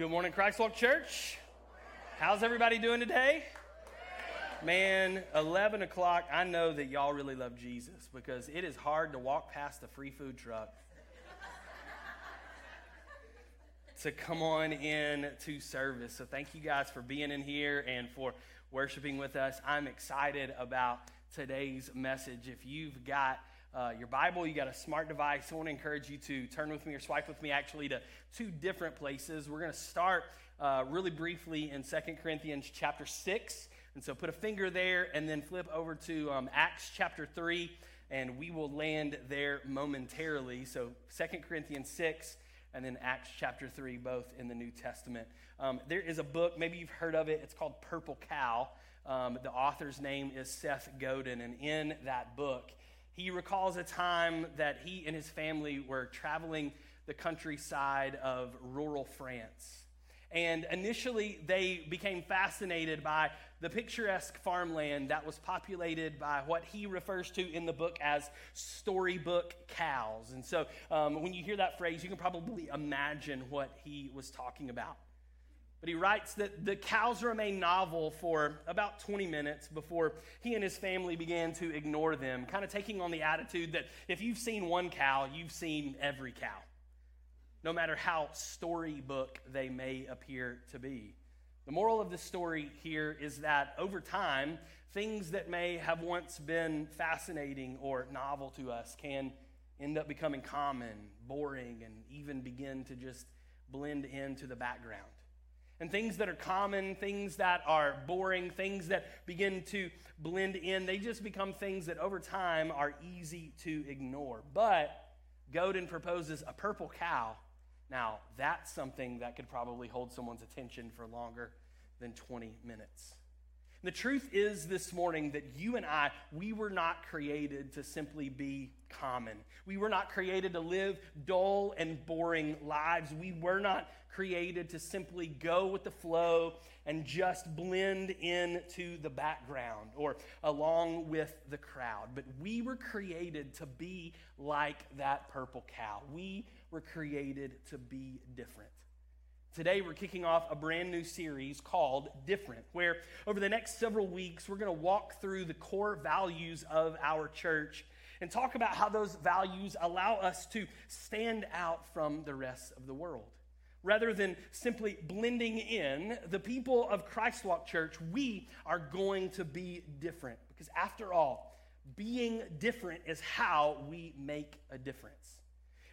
Good morning, Christwalk Church. How's everybody doing today? Man, 11 o'clock, I know that y'all really love Jesus because it is hard to walk past the free food truck to come on in to service. So, thank you guys for being in here and for worshiping with us. I'm excited about today's message. If you've got uh, your Bible, you got a smart device, I want to encourage you to turn with me or swipe with me actually to two different places. We're going to start uh, really briefly in Second Corinthians chapter 6. And so put a finger there and then flip over to um, Acts chapter 3, and we will land there momentarily. So Second Corinthians 6 and then Acts chapter 3, both in the New Testament. Um, there is a book, maybe you've heard of it, it's called Purple Cow. Um, the author's name is Seth Godin, and in that book, he recalls a time that he and his family were traveling the countryside of rural France. And initially, they became fascinated by the picturesque farmland that was populated by what he refers to in the book as storybook cows. And so, um, when you hear that phrase, you can probably imagine what he was talking about. But he writes that the cows remained novel for about 20 minutes before he and his family began to ignore them, kind of taking on the attitude that if you've seen one cow, you've seen every cow, no matter how storybook they may appear to be. The moral of the story here is that over time, things that may have once been fascinating or novel to us can end up becoming common, boring, and even begin to just blend into the background and things that are common, things that are boring, things that begin to blend in, they just become things that over time are easy to ignore. But Godin proposes a purple cow. Now, that's something that could probably hold someone's attention for longer than 20 minutes. The truth is this morning that you and I, we were not created to simply be common. We were not created to live dull and boring lives. We were not created to simply go with the flow and just blend into the background or along with the crowd. But we were created to be like that purple cow. We were created to be different. Today, we're kicking off a brand new series called Different, where over the next several weeks, we're going to walk through the core values of our church and talk about how those values allow us to stand out from the rest of the world. Rather than simply blending in, the people of Christwalk Church, we are going to be different. Because after all, being different is how we make a difference.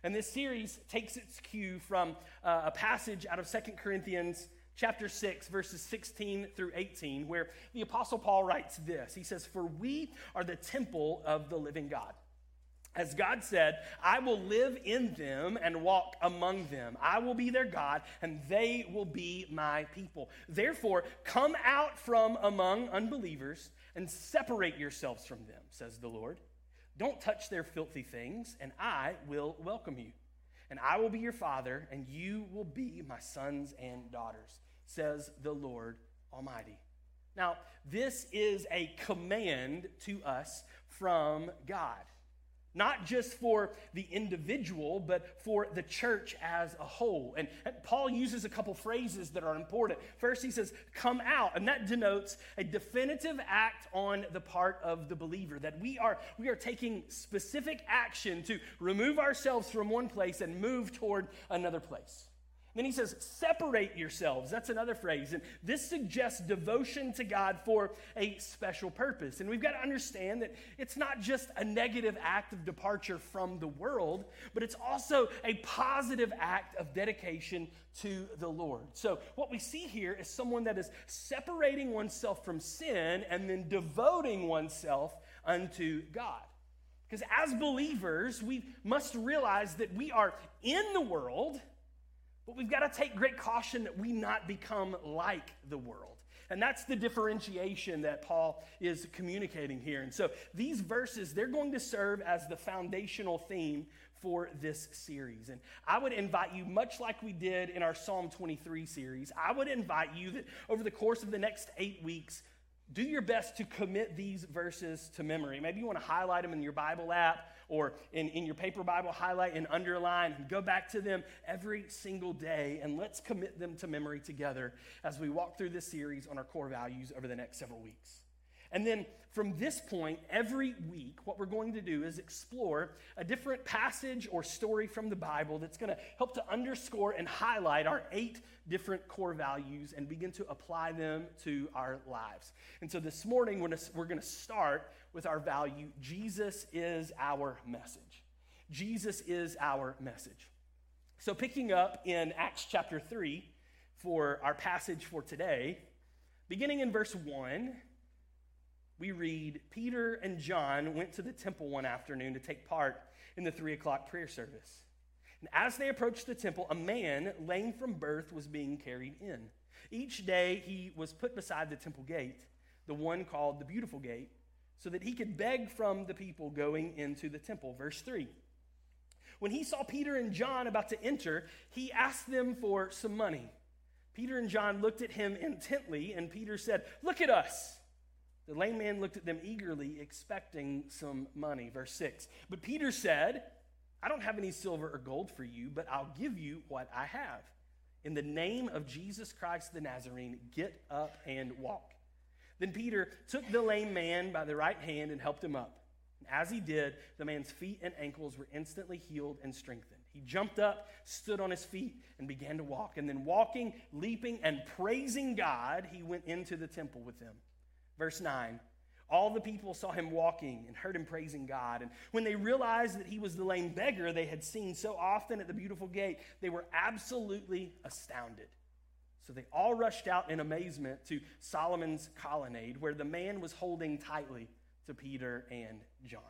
And this series takes its cue from uh, a passage out of Second Corinthians chapter 6, verses 16 through 18, where the Apostle Paul writes this He says, For we are the temple of the living God. As God said, I will live in them and walk among them. I will be their God, and they will be my people. Therefore, come out from among unbelievers and separate yourselves from them, says the Lord. Don't touch their filthy things, and I will welcome you. And I will be your father, and you will be my sons and daughters, says the Lord Almighty. Now, this is a command to us from God not just for the individual, but for the church as a whole. And, Paul uses a couple phrases that are important. First, he says, come out, and that denotes a definitive act on the part of the believer, that we are, we are taking specific action to remove ourselves from one place and move toward another place. Then he says, separate yourselves. That's another phrase. And this suggests devotion to God for a special purpose. And we've got to understand that it's not just a negative act of departure from the world, but it's also a positive act of dedication to the Lord. So, what we see here is someone that is separating oneself from sin and then devoting oneself unto God. Because as believers, we must realize that we are in the world but we've got to take great caution that we not become like the world. And that's the differentiation that Paul is communicating here. And so these verses, they're going to serve as the foundational theme for this series. And I would invite you, much like we did in our Psalm 23 series, I would invite you that over the course of the next eight weeks, do your best to commit these verses to memory. Maybe you want to highlight them in your Bible app or in, in your paper Bible, highlight and underline and go back to them every single day. And let's commit them to memory together as we walk through this series on our core values over the next several weeks. And then from this point, every week, what we're going to do is explore a different passage or story from the Bible that's going to help to underscore and highlight our eight different core values and begin to apply them to our lives. And so this morning, we're going to start with our value Jesus is our message. Jesus is our message. So, picking up in Acts chapter 3 for our passage for today, beginning in verse 1 we read Peter and John went to the temple one afternoon to take part in the three o'clock prayer service. And as they approached the temple, a man lame from birth was being carried in. Each day he was put beside the temple gate, the one called the Beautiful Gate, so that he could beg from the people going into the temple. Verse 3. When he saw Peter and John about to enter, he asked them for some money. Peter and John looked at him intently, and Peter said, Look at us. The lame man looked at them eagerly, expecting some money. Verse 6. But Peter said, I don't have any silver or gold for you, but I'll give you what I have. In the name of Jesus Christ the Nazarene, get up and walk. Then Peter took the lame man by the right hand and helped him up. And as he did, the man's feet and ankles were instantly healed and strengthened. He jumped up, stood on his feet, and began to walk. And then, walking, leaping, and praising God, he went into the temple with them. Verse 9 All the people saw him walking and heard him praising God. And when they realized that he was the lame beggar they had seen so often at the beautiful gate, they were absolutely astounded. So they all rushed out in amazement to Solomon's colonnade, where the man was holding tightly to Peter and John.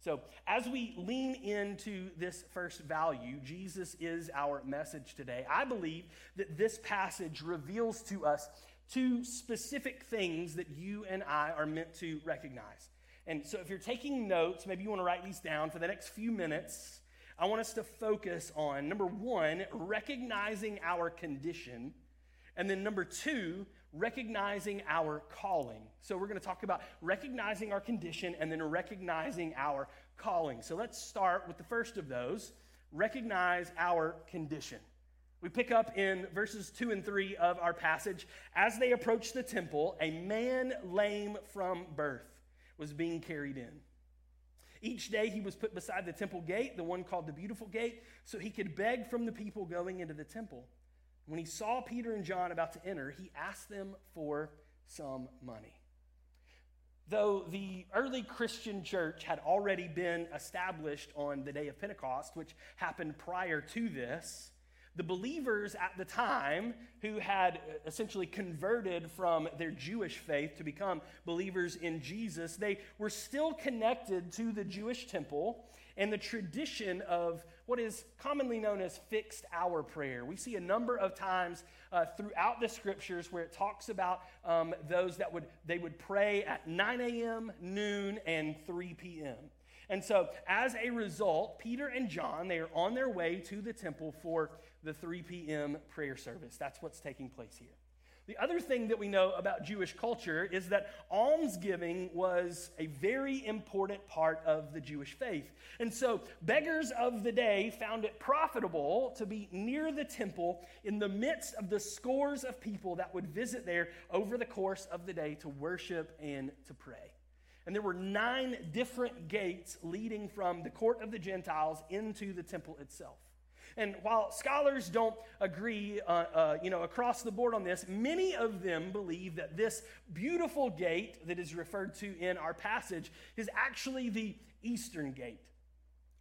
So, as we lean into this first value, Jesus is our message today. I believe that this passage reveals to us two specific things that you and I are meant to recognize. And so, if you're taking notes, maybe you want to write these down for the next few minutes. I want us to focus on number one, recognizing our condition, and then number two, recognizing our calling. So, we're going to talk about recognizing our condition and then recognizing our calling. So, let's start with the first of those recognize our condition. We pick up in verses 2 and 3 of our passage. As they approached the temple, a man lame from birth was being carried in. Each day he was put beside the temple gate, the one called the Beautiful Gate, so he could beg from the people going into the temple. When he saw Peter and John about to enter, he asked them for some money. Though the early Christian church had already been established on the day of Pentecost, which happened prior to this, the believers at the time who had essentially converted from their Jewish faith to become believers in Jesus, they were still connected to the Jewish temple and the tradition of what is commonly known as fixed hour prayer. We see a number of times uh, throughout the scriptures where it talks about um, those that would they would pray at 9 a.m., noon, and 3 p.m. And so, as a result, Peter and John they are on their way to the temple for the 3 p.m. prayer service. That's what's taking place here. The other thing that we know about Jewish culture is that almsgiving was a very important part of the Jewish faith. And so, beggars of the day found it profitable to be near the temple in the midst of the scores of people that would visit there over the course of the day to worship and to pray. And there were nine different gates leading from the court of the Gentiles into the temple itself. And while scholars don't agree, uh, uh, you know, across the board on this, many of them believe that this beautiful gate that is referred to in our passage is actually the eastern gate.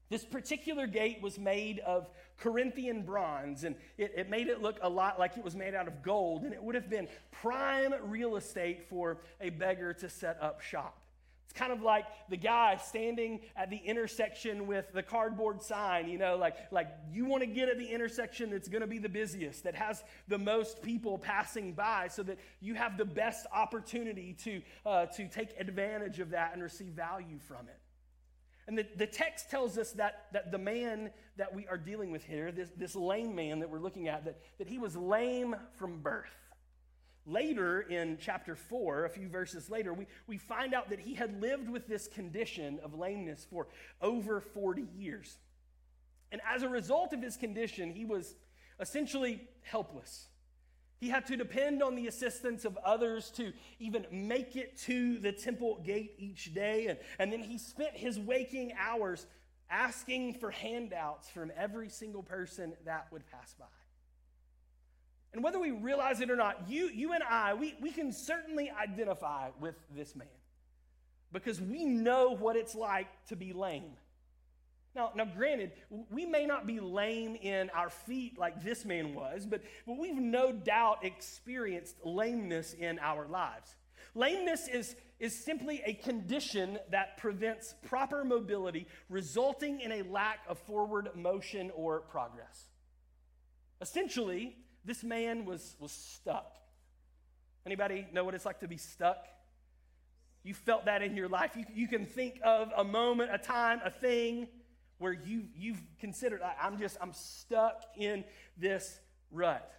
This particular gate was made of Corinthian bronze, and it, it, made it look a lot like it was made out of gold, and it would have been prime real estate for a beggar to set up shop. It's kind of like the guy standing at the intersection with the cardboard sign, you know, like, like you want to get at the intersection that's going to be the busiest, that has the most people passing by, so that you have the best opportunity to, uh, to take advantage of that and receive value from it. And the, the text tells us that, that the man that we are dealing with here, this, this lame man that we're looking at, that, that he was lame from birth. Later in chapter 4, a few verses later, we, we find out that he had lived with this condition of lameness for over 40 years. And as a result of his condition, he was essentially helpless. He had to depend on the assistance of others to even make it to the temple gate each day. And, and then he spent his waking hours asking for handouts from every single person that would pass by. And whether we realize it or not, you, you and I, we, we can certainly identify with this man because we know what it's like to be lame. Now, now, granted, we may not be lame in our feet like this man was, but, but we've no doubt experienced lameness in our lives. Lameness is, is simply a condition that prevents proper mobility, resulting in a lack of forward motion or progress. Essentially, this man was, was stuck. Anybody know what it's like to be stuck? You felt that in your life. You, you can think of a moment, a time, a thing where you, you've considered, I'm just, I'm stuck in this rut.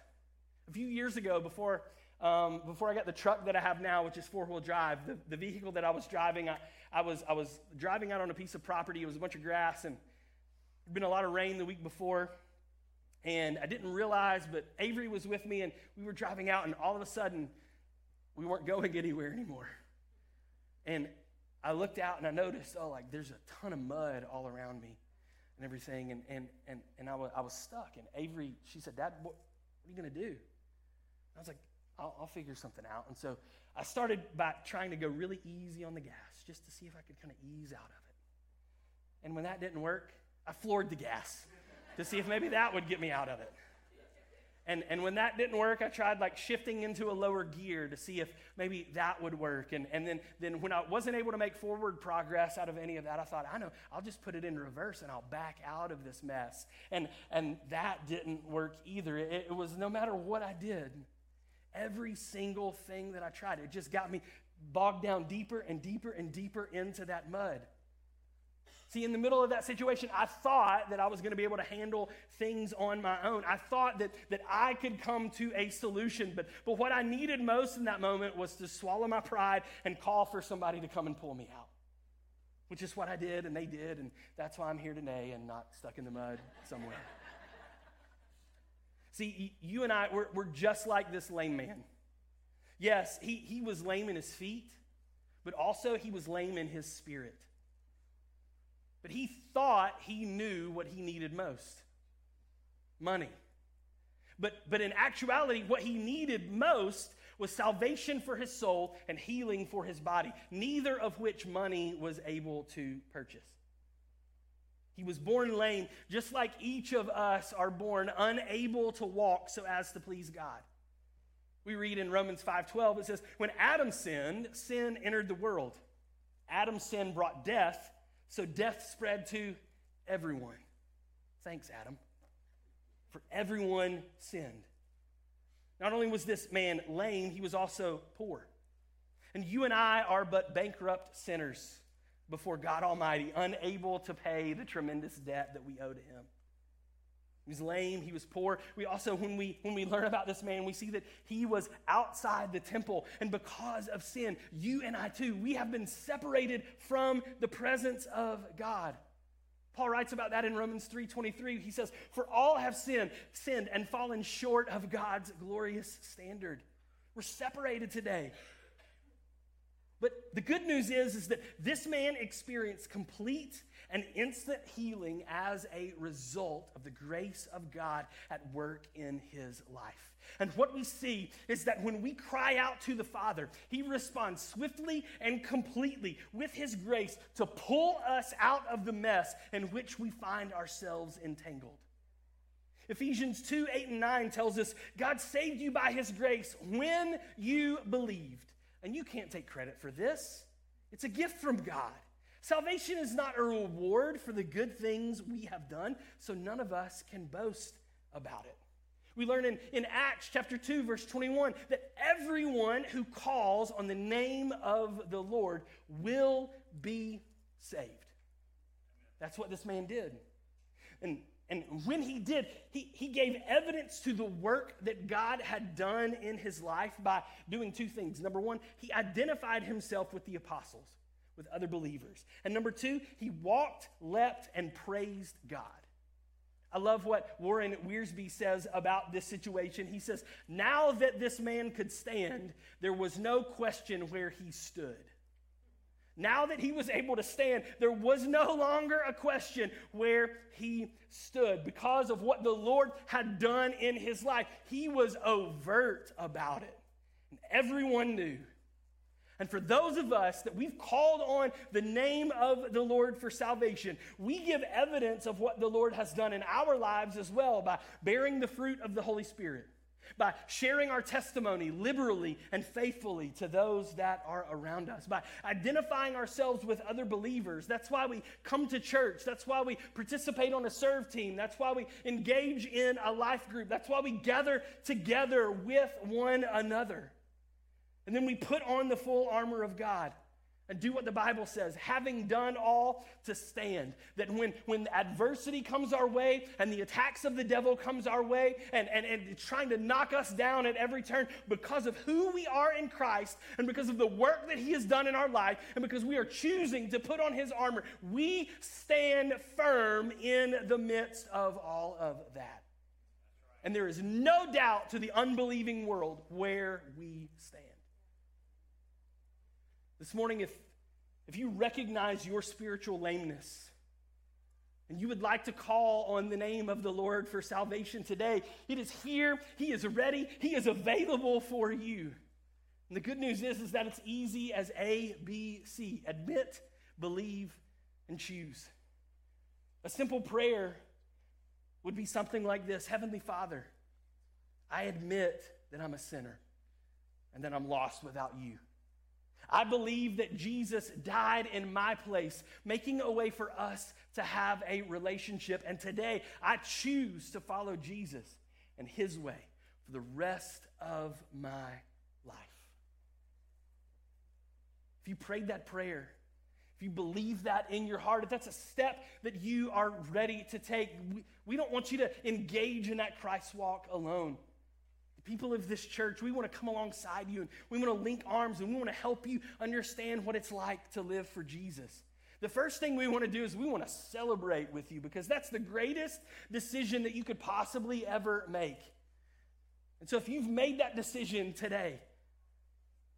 A few years ago, before, um, before I got the truck that I have now, which is four wheel drive, the, the vehicle that I was driving, I, I, was, I was driving out on a piece of property. It was a bunch of grass, and there'd been a lot of rain the week before. And I didn't realize, but Avery was with me, and we were driving out, and all of a sudden, we weren't going anywhere anymore. And I looked out and I noticed, oh, like there's a ton of mud all around me and everything. And, and, and, and I, was, I was stuck. And Avery, she said, Dad, what, what are you going to do? I was like, I'll, I'll figure something out. And so I started by trying to go really easy on the gas just to see if I could kind of ease out of it. And when that didn't work, I floored the gas to see if maybe that would get me out of it. And, and when that didn't work, I tried like shifting into a lower gear to see if maybe that would work. And, and then, then when I wasn't able to make forward progress out of any of that, I thought, I know, I'll just put it in reverse and I'll back out of this mess. And, and that didn't work either. It, it was no matter what I did, every single thing that I tried, it just got me bogged down deeper and deeper and deeper into that mud. See, in the middle of that situation, I thought that I was going to be able to handle things on my own. I thought that, that I could come to a solution. But, but what I needed most in that moment was to swallow my pride and call for somebody to come and pull me out, which is what I did, and they did. And that's why I'm here today and not stuck in the mud somewhere. See, you and I, we're, we're just like this lame man. Yes, he, he was lame in his feet, but also he was lame in his spirit. But he thought he knew what he needed most money. But, but in actuality, what he needed most was salvation for his soul and healing for his body, neither of which money was able to purchase. He was born lame, just like each of us are born unable to walk so as to please God. We read in Romans 5:12 it says, "When Adam sinned, sin entered the world. Adam's sin brought death, so death spread to everyone. Thanks, Adam. For everyone sinned. Not only was this man lame, he was also poor. And you and I are but bankrupt sinners before God Almighty, unable to pay the tremendous debt that we owe to him. He was lame, he was poor. We also, when we when we learn about this man, we see that he was outside the temple. And because of sin, you and I too, we have been separated from the presence of God. Paul writes about that in Romans 3:23. He says, "For all have sinned, sinned and fallen short of God's glorious standard." We're separated today. But the good news is, is that this man experienced complete and instant healing as a result of the grace of God at work in his life. And what we see is that when we cry out to the Father, he responds swiftly and completely with his grace to pull us out of the mess in which we find ourselves entangled. Ephesians 2 8 and 9 tells us God saved you by his grace when you believed. And you can't take credit for this, it's a gift from God. Salvation is not a reward for the good things we have done, so none of us can boast about it. We learn in, in Acts chapter 2, verse 21, that everyone who calls on the name of the Lord will be saved. That's what this man did. And And when he did, he, he gave evidence to the work that God had done in his life by doing two things. Number one, he identified himself with the apostles, with other believers. And number two, he walked, leapt, and praised God. I love what Warren Wiersbe says about this situation. He says, Now that this man could stand, there was no question where he stood. Now that he was able to stand, there was no longer a question where he stood because of what the Lord had done in his life. He was overt about it, and everyone knew. And for those of us that we've called on the name of the Lord for salvation, we give evidence of what the Lord has done in our lives as well by bearing the fruit of the Holy Spirit by sharing our testimony liberally and faithfully to those that are around us, by identifying ourselves with other believers. That's why we come to church. That's why we participate on a serve team. That's why we engage in a life group. That's why we gather together with one another. And then we put on the full armor of God and do what the Bible says, having done all to stand. That when, when adversity comes our way and the attacks of the devil comes our way and, and, and trying to knock us down at every turn because of who we are in Christ and because of the work that he has done in our life and because we are choosing to put on his armor, we stand firm in the midst of all of that. And there is no doubt to the unbelieving world where we stand. This morning, if, if you recognize your spiritual lameness and you would like to call on the name of the Lord for salvation today, it is here, He is ready, He is available for you. And the good news is, is that it's easy as A, B, C admit, believe, and choose. A simple prayer would be something like this Heavenly Father, I admit that I'm a sinner and that I'm lost without you. I believe that Jesus died in my place, making a way for us to have a relationship. And today, I choose to follow Jesus and his way for the rest of my life. If you prayed that prayer, if you believe that in your heart, if that's a step that you are ready to take, we, we don't want you to engage in that Christ walk alone people of this church, we want to come alongside you and we want to link arms and we want to help you understand what it's like to live for Jesus. The first thing we want to do is we want to celebrate with you because that's the greatest decision that you could possibly ever make. And so if you've made that decision today,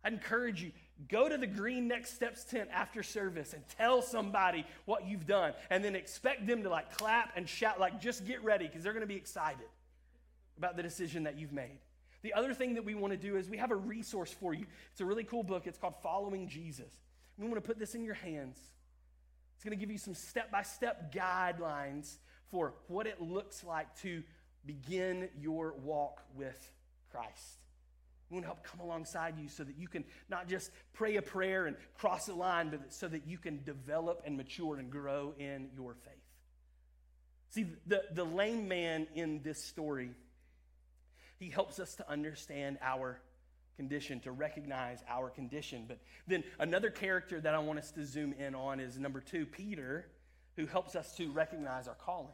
I encourage you go to the green next steps tent after service and tell somebody what you've done and then expect them to like clap and shout like just get ready because they're going to be excited about the decision that you've made the other thing that we want to do is we have a resource for you. It's a really cool book. It's called Following Jesus. We want to put this in your hands. It's going to give you some step by step guidelines for what it looks like to begin your walk with Christ. We want to help come alongside you so that you can not just pray a prayer and cross a line, but so that you can develop and mature and grow in your faith. See, the, the lame man in this story he helps us to understand our condition, to recognize our condition. But then another character that I want us to zoom in on is number two, Peter, who helps us to recognize our calling.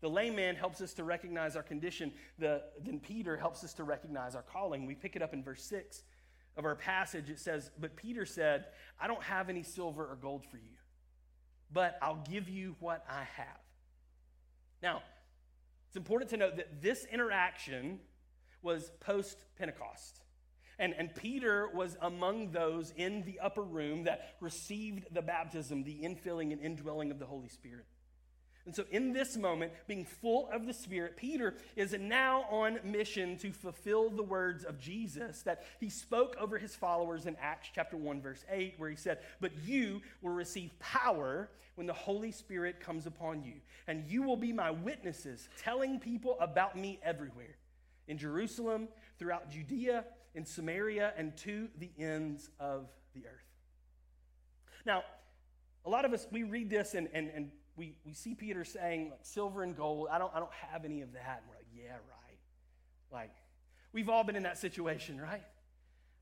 The lame man helps us to recognize our condition. The, then Peter helps us to recognize our calling. We pick it up in verse 6 of our passage. It says, But Peter said, I don't have any silver or gold for you, but I'll give you what I have. Now, it's important to note that this interaction was post Pentecost. And, and Peter was among those in the upper room that received the baptism, the infilling and indwelling of the Holy Spirit. And so, in this moment, being full of the Spirit, Peter is now on mission to fulfill the words of Jesus that he spoke over his followers in Acts chapter 1, verse 8, where he said, But you will receive power when the Holy Spirit comes upon you, and you will be my witnesses, telling people about me everywhere in Jerusalem, throughout Judea, in Samaria, and to the ends of the earth. Now, a lot of us, we read this and, and, and we, we see Peter saying, like, silver and gold, I don't, I don't have any of that. And we're like, yeah, right. Like, we've all been in that situation, right?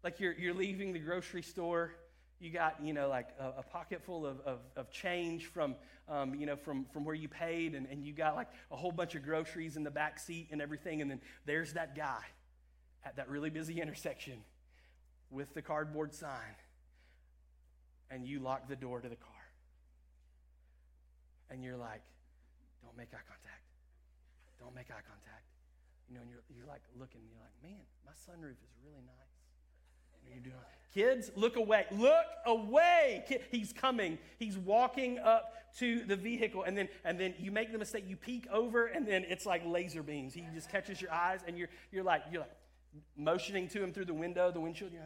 Like, you're, you're leaving the grocery store You got, you know, like a, a pocket full of, of, of change from, um, you know, from, from where you paid, and, and you got like a whole bunch of groceries in the back seat and everything. And then there's that guy at that really busy intersection with the cardboard sign, and you lock the door to the car. And you're like, don't make eye contact. Don't make eye contact. You know, and you're, you're like looking, you're like, man, my sunroof is really nice. What are you doing? Kids, look away. Look away. He's coming. He's walking up to the vehicle, and then and then you make the mistake. You peek over, and then it's like laser beams. He just catches your eyes, and you're you're like you're like motioning to him through the window, the windshield. You know,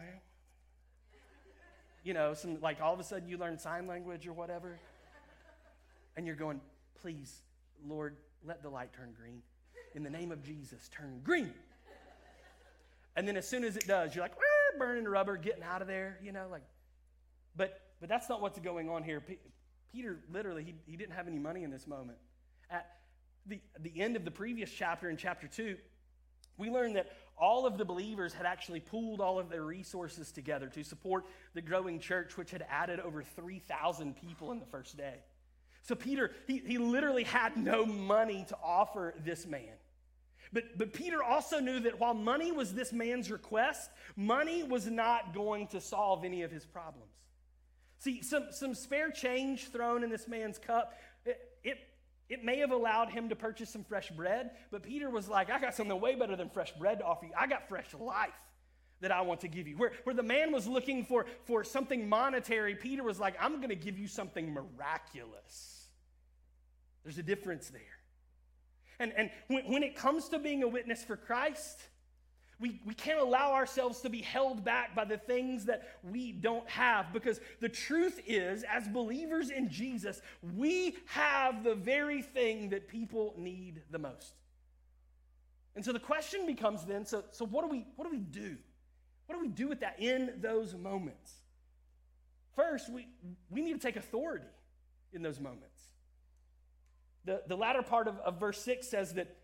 you know, some like all of a sudden you learn sign language or whatever, and you're going, please, Lord, let the light turn green. In the name of Jesus, turn green. And then as soon as it does, you're like, burning rubber, getting out of there, you know, like, but, but that's not what's going on here. P- Peter, literally, he, he didn't have any money in this moment. At the, the end of the previous chapter, in chapter 2, we learned that all of the believers had actually pooled all of their resources together to support the growing church, which had added over 3,000 people in the first day. So Peter, he, he literally had no money to offer this man. But, but Peter also knew that while money was this man's request, money was not going to solve any of his problems. See, some, some spare change thrown in this man's cup, it, it, it may have allowed him to purchase some fresh bread, but Peter was like, I got something way better than fresh bread to offer you. I got fresh life that I want to give you. Where, where the man was looking for, for something monetary, Peter was like, I'm going to give you something miraculous. There's a difference there. And, and when, when it comes to being a witness for Christ, we, we can't allow ourselves to be held back by the things that we don't have because the truth is, as believers in Jesus, we have the very thing that people need the most. And so the question becomes then so, so what, do we, what do we do? What do we do with that in those moments? First, we, we need to take authority in those moments. The, the latter part of, of verse 6 says that,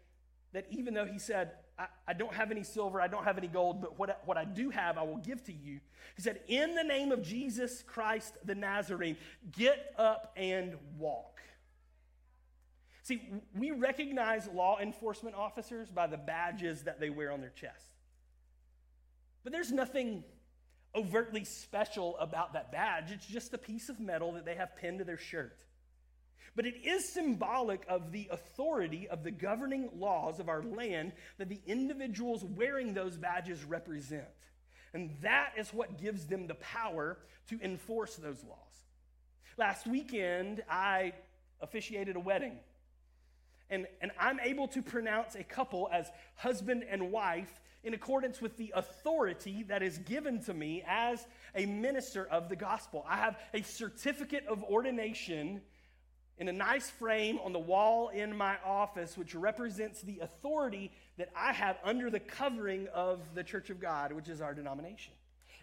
that even though he said, I, I don't have any silver, I don't have any gold, but what, what I do have, I will give to you. He said, In the name of Jesus Christ the Nazarene, get up and walk. See, we recognize law enforcement officers by the badges that they wear on their chest. But there's nothing overtly special about that badge. It's just a piece of metal that they have pinned to their shirt but it is symbolic of the authority of the governing laws of our land that the individuals wearing those badges represent. And that is what gives them the power to enforce those laws. Last weekend, I officiated a wedding. And, and I'm able to pronounce a couple as husband and wife in accordance with the authority that is given to me as a minister of the gospel. I have a certificate of ordination in a nice frame on the wall in my office, which represents the authority that I have under the covering of the Church of God, which is our denomination.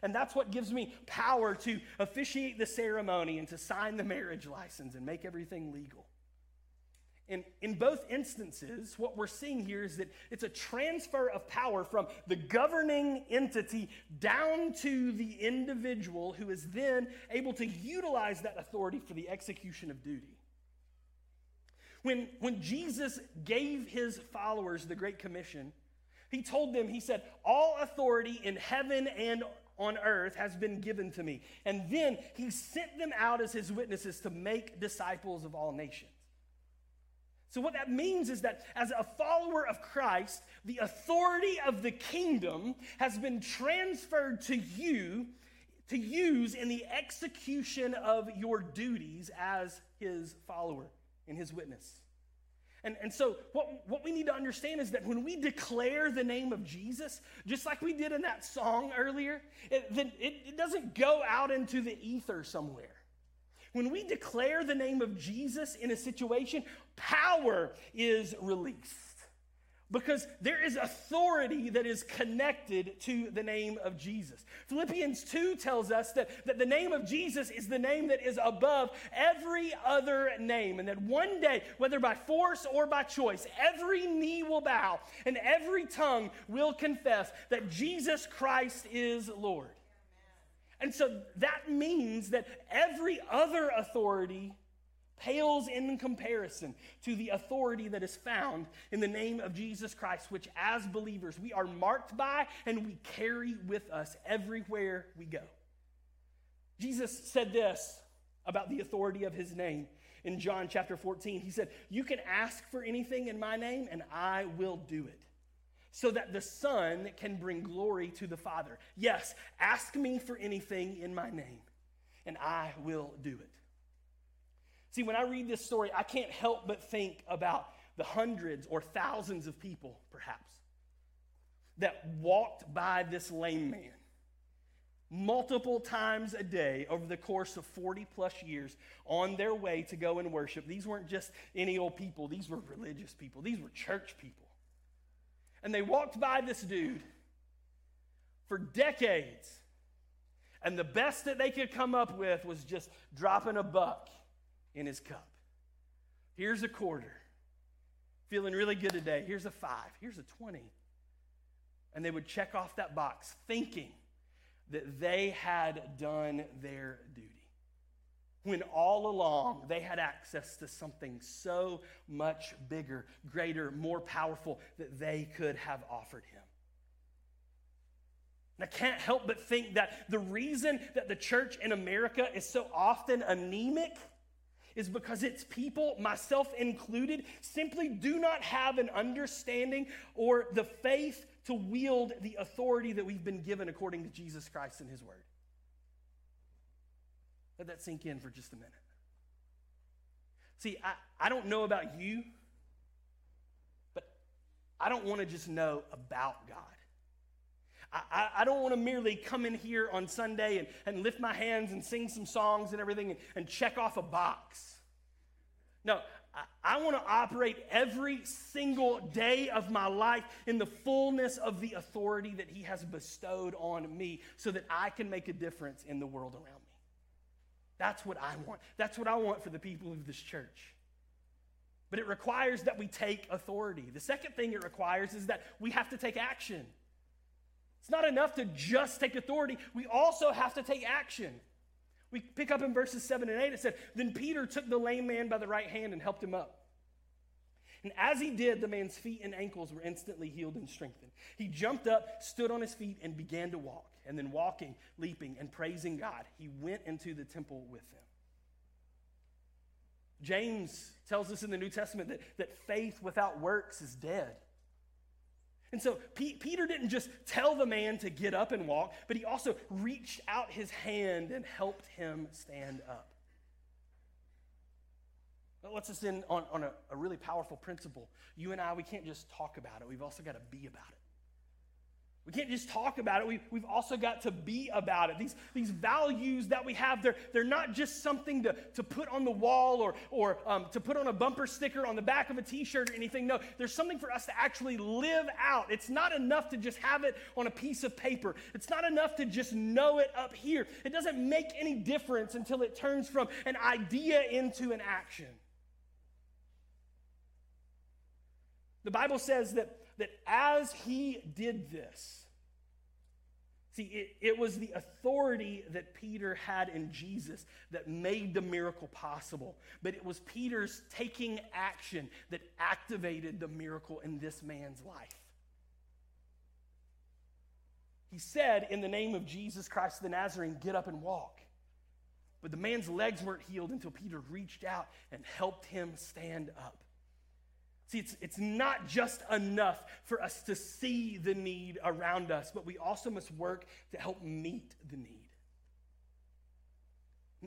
And that's what gives me power to officiate the ceremony and to sign the marriage license and make everything legal. In, in both instances, what we're seeing here is that it's a transfer of power from the governing entity down to the individual who is then able to utilize that authority for the execution of duty. When, when Jesus gave his followers the Great Commission, he told them, he said, All authority in heaven and on earth has been given to me. And then he sent them out as his witnesses to make disciples of all nations. So, what that means is that as a follower of Christ, the authority of the kingdom has been transferred to you to use in the execution of your duties as his follower in his witness. And, and so, what, what we need to understand is that when we declare the name of Jesus, just like we did in that song earlier, it, it, it doesn't go out into the ether somewhere. When we declare the name of Jesus in a situation, power is released because there is authority that is connected to the name of Jesus. Philippians 2 tells us that, that the name of Jesus is the name that is above every other name, and that one day, whether by force or by choice, every knee will bow and every tongue will confess that Jesus Christ is Lord. And so that means that every other authority pales in comparison to the authority that is found in the name of Jesus Christ, which as believers we are marked by and we carry with us everywhere we go. Jesus said this about the authority of his name in John chapter 14. He said, You can ask for anything in my name, and I will do it so that the Son can bring glory to the Father. Yes, ask me for anything in my name, and I will do it. See, when I read this story, I can't help but think about the hundreds or thousands of people, perhaps, that walked by this lame man multiple times a day over the course of 40 plus years on their way to go and worship. These weren't just any old people, these were religious people, these were church people and they walked by this dude for decades. And the best that they could come up with was just dropping a buck in his cup. Here's a quarter. Feeling really good today. Here's a five. Here's a 20. And they would check off that box thinking that they had done their duty when all along they had access to something so much bigger, greater, more powerful that they could have offered him. And I can't help but think that the reason that the church in America is so often anemic is because its people, myself included, simply do not have an understanding or the faith to wield the authority that we've been given according to Jesus Christ and his word. Let that sink in for just a minute. See, I, I don't know about you, but I don't want to just know about God. I, I, don't want to merely come in here on Sunday and, and lift my hands and sing some songs and everything and, and check off a box. No, I, I want to operate every single day of my life in the fullness of the authority that He has bestowed on me so that I can make a difference in the world around me. That's what I want. That's what I want for the people of this church. But it requires that we take authority. The second thing it requires is that we have to take action. It's not enough to just take authority, we also have to take action. We pick up in verses 7 and 8, it said, Then Peter took the lame man by the right hand and helped him up. And as he did, the man's feet and ankles were instantly healed and strengthened. He jumped up, stood on his feet, and began to walk and then walking, leaping, and praising God, he went into the temple with them. James tells us in the New Testament that, that faith without works is dead. And so P- Peter didn't just tell the man to get up and walk, but he also reached out his hand and helped him stand up. That lets us in on, on a, a really powerful principle. You and I, we can't just talk about it, we've also got to be about it. We can't just talk about it. We, we've also got to be about it. These, these values that we have, they're, they're not just something to, to put on the wall or, or um, to put on a bumper sticker on the back of a t shirt or anything. No, there's something for us to actually live out. It's not enough to just have it on a piece of paper, it's not enough to just know it up here. It doesn't make any difference until it turns from an idea into an action. The Bible says that that as he did this, see, it, it was the authority that Peter had in Jesus that made the miracle possible. But it was Peter's taking action that activated the miracle in this man's life. He said, In the name of Jesus Christ the Nazarene, get up and walk. But the man's legs weren't healed until Peter reached out and helped him stand up. See, it's, it's not just enough for us to see the need around us, but we also must work to help meet the need.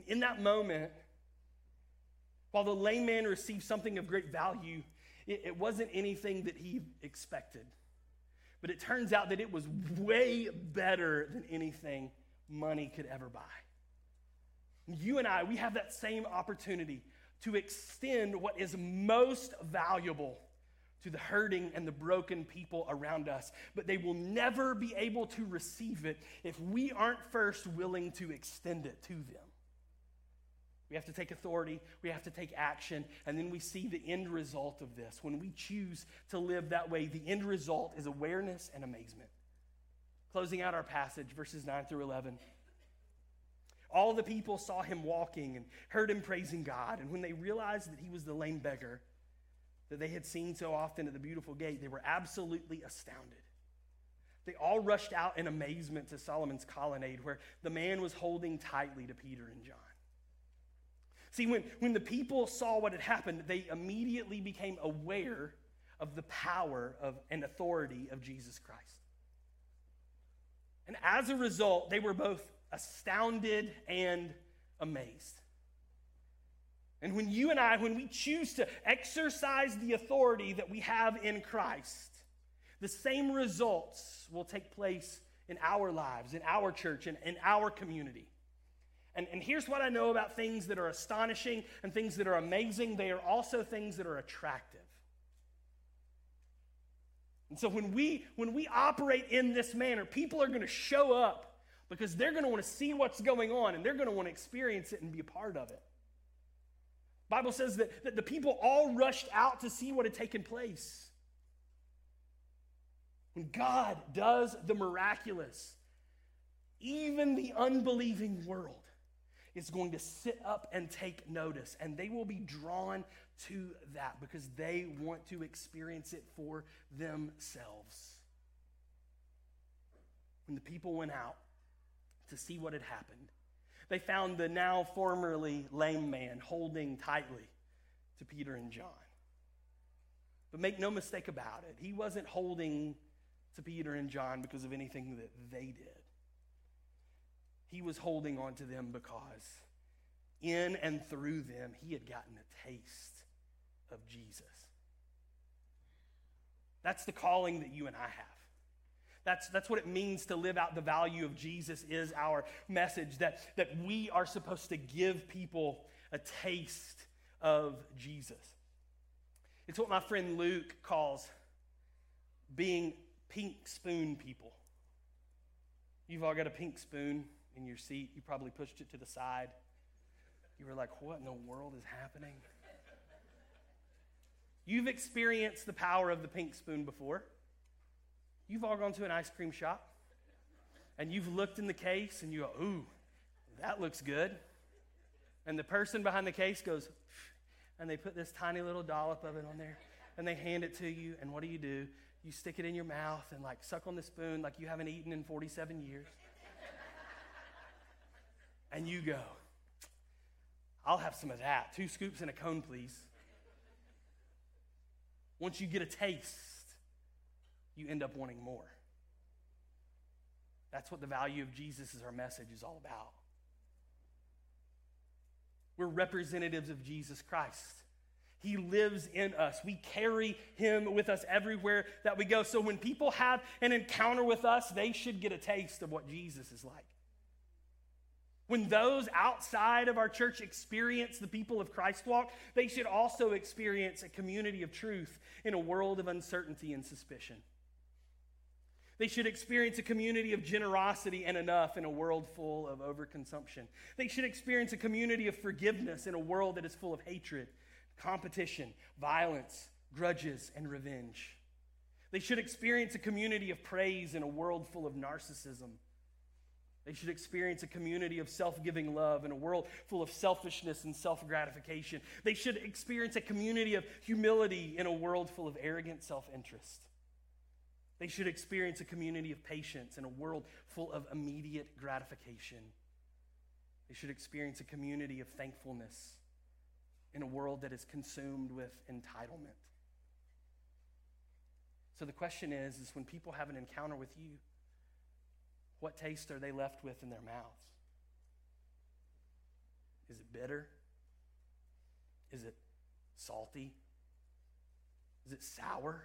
In that moment, while the lame man received something of great value, it, it wasn't anything that he expected. But it turns out that it was way better than anything money could ever buy. You and I, we have that same opportunity to extend what is most valuable to the hurting and the broken people around us. But they will never be able to receive it if we aren't first willing to extend it to them. We have to take authority, we have to take action, and then we see the end result of this. When we choose to live that way, the end result is awareness and amazement. Closing out our passage, verses 9 through 11. All the people saw him walking and heard him praising God. And when they realized that he was the lame beggar that they had seen so often at the beautiful gate, they were absolutely astounded. They all rushed out in amazement to Solomon's colonnade, where the man was holding tightly to Peter and John. See, when, when the people saw what had happened, they immediately became aware of the power of, and authority of Jesus Christ. And as a result, they were both astounded and amazed. And when you and I, when we choose to exercise the authority that we have in Christ, the same results will take place in our lives, in our church, and in our community. And, and here's what I know about things that are astonishing and things that are amazing they are also things that are attractive. And so when we when we operate in this manner, people are going to show up because they're going to want to see what's going on and they're going to want to experience it and be a part of it. Bible says that, that the people all rushed out to see what had taken place. When God does the miraculous, even the unbelieving world is going to sit up and take notice, and they will be drawn to that because they want to experience it for themselves. When the people went out to see what had happened, they found the now formerly lame man holding tightly to Peter and John. But make no mistake about it, he wasn't holding to Peter and John because of anything that they did. He was holding on to them because in and through them, he had gotten a taste of Jesus. That's the calling that you and I have. That's, that's what it means to live out the value of Jesus is our message that, that we are supposed to give people a taste of Jesus. It's what my friend Luke calls being pink spoon people. You've all got a pink spoon in your seat. You probably pushed it to the side. You were like, what in the world is happening? You've experienced the power of the pink spoon before. You've all gone to an ice cream shop and you've looked in the case and you go, ooh, that looks good. And the person behind the case goes, and they put this tiny little dollop of it on there and they hand it to you. And what do you do? You stick it in your mouth and like suck on the spoon like you haven't eaten in 47 years. and you go, I'll have some of that. Two scoops and a cone, please. Once you get a taste, you end up wanting more. That's what the value of Jesus is our message is all about. We're representatives of Jesus Christ. He lives in us. We carry him with us everywhere that we go. So when people have an encounter with us, they should get a taste of what Jesus is like. When those outside of our church experience the people of Christwalk, they should also experience a community of truth in a world of uncertainty and suspicion. They should experience a community of generosity and enough in a world full of overconsumption. They should experience a community of forgiveness in a world that is full of hatred, competition, violence, grudges, and revenge. They should experience a community of praise in a world full of narcissism they should experience a community of self giving love in a world full of selfishness and self gratification. They should experience a community of humility in a world full of arrogant self interest. They should experience a community of patience in a world full of immediate gratification. They should experience a community of thankfulness in a world that is consumed with entitlement. So the question is, is when people have an encounter with you, what taste are they left with in their mouths? Is it bitter? Is it salty? Is it sour?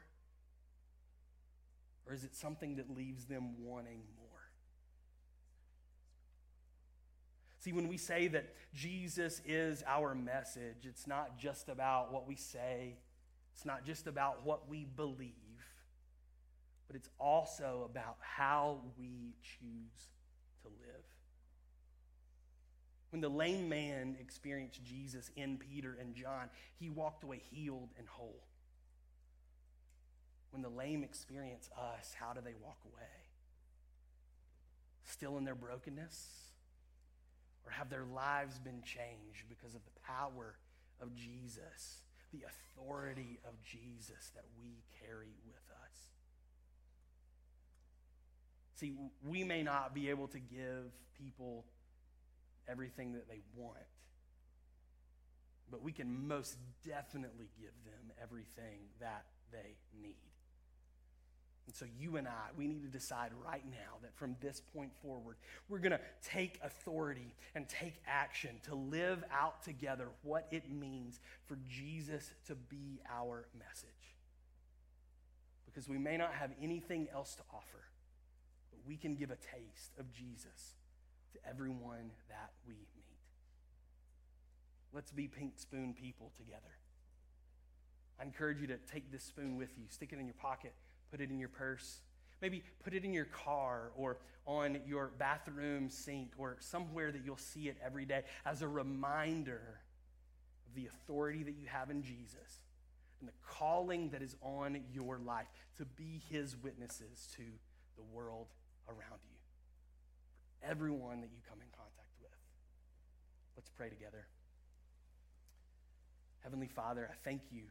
Or is it something that leaves them wanting more? See, when we say that Jesus is our message, it's not just about what we say, it's not just about what we believe but it's also about how we choose to live. When the lame man experienced Jesus in Peter and John, he walked away healed and whole. When the lame experience us, how do they walk away? Still in their brokenness? Or have their lives been changed because of the power of Jesus, the authority of Jesus that we carry with us? See, we may not be able to give people everything that they want, but we can most definitely give them everything that they need. And so, you and I, we need to decide right now that from this point forward, we're going to take authority and take action to live out together what it means for Jesus to be our message. Because we may not have anything else to offer, but we can give a taste of Jesus to everyone that we meet. Let's be pink spoon people together. I encourage you to take this spoon with you, stick it in your pocket put it in your purse. Maybe put it in your car or on your bathroom sink or somewhere that you'll see it every day as a reminder of the authority that you have in Jesus and the calling that is on your life to be his witnesses to the world around you, for everyone that you come in contact with. Let's pray together. Heavenly Father, I thank you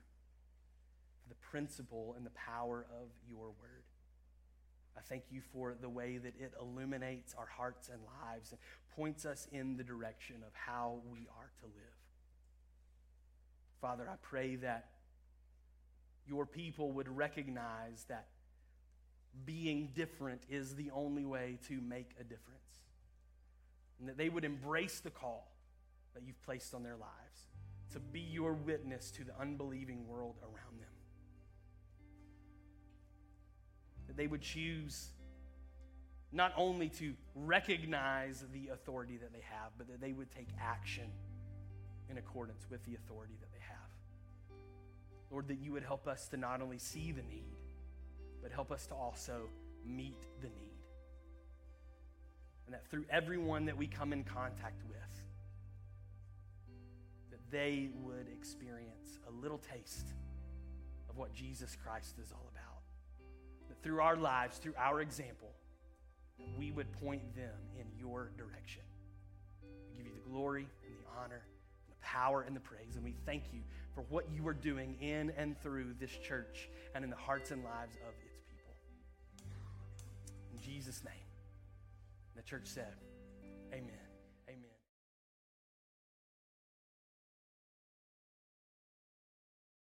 the principle and the power of your word. I thank you for the way that it illuminates our hearts and lives and points us in the direction of how we are to live. Father, I pray that your people would recognize that being different is the only way to make a difference. And that they would embrace the call that you've placed on their lives to be your witness to the unbelieving world around them. That they would choose not only to recognize the authority that they have, but that they would take action in accordance with the authority that they have. Lord, that you would help us to not only see the need, but help us to also meet the need. And that through everyone that we come in contact with, that they would experience a little taste of what Jesus Christ is all about through our lives, through our example, we would point them in your direction. We give you the glory and the honor and the power and the praise. And we thank you for what you are doing in and through this church and in the hearts and lives of its people. In Jesus' name. The church said,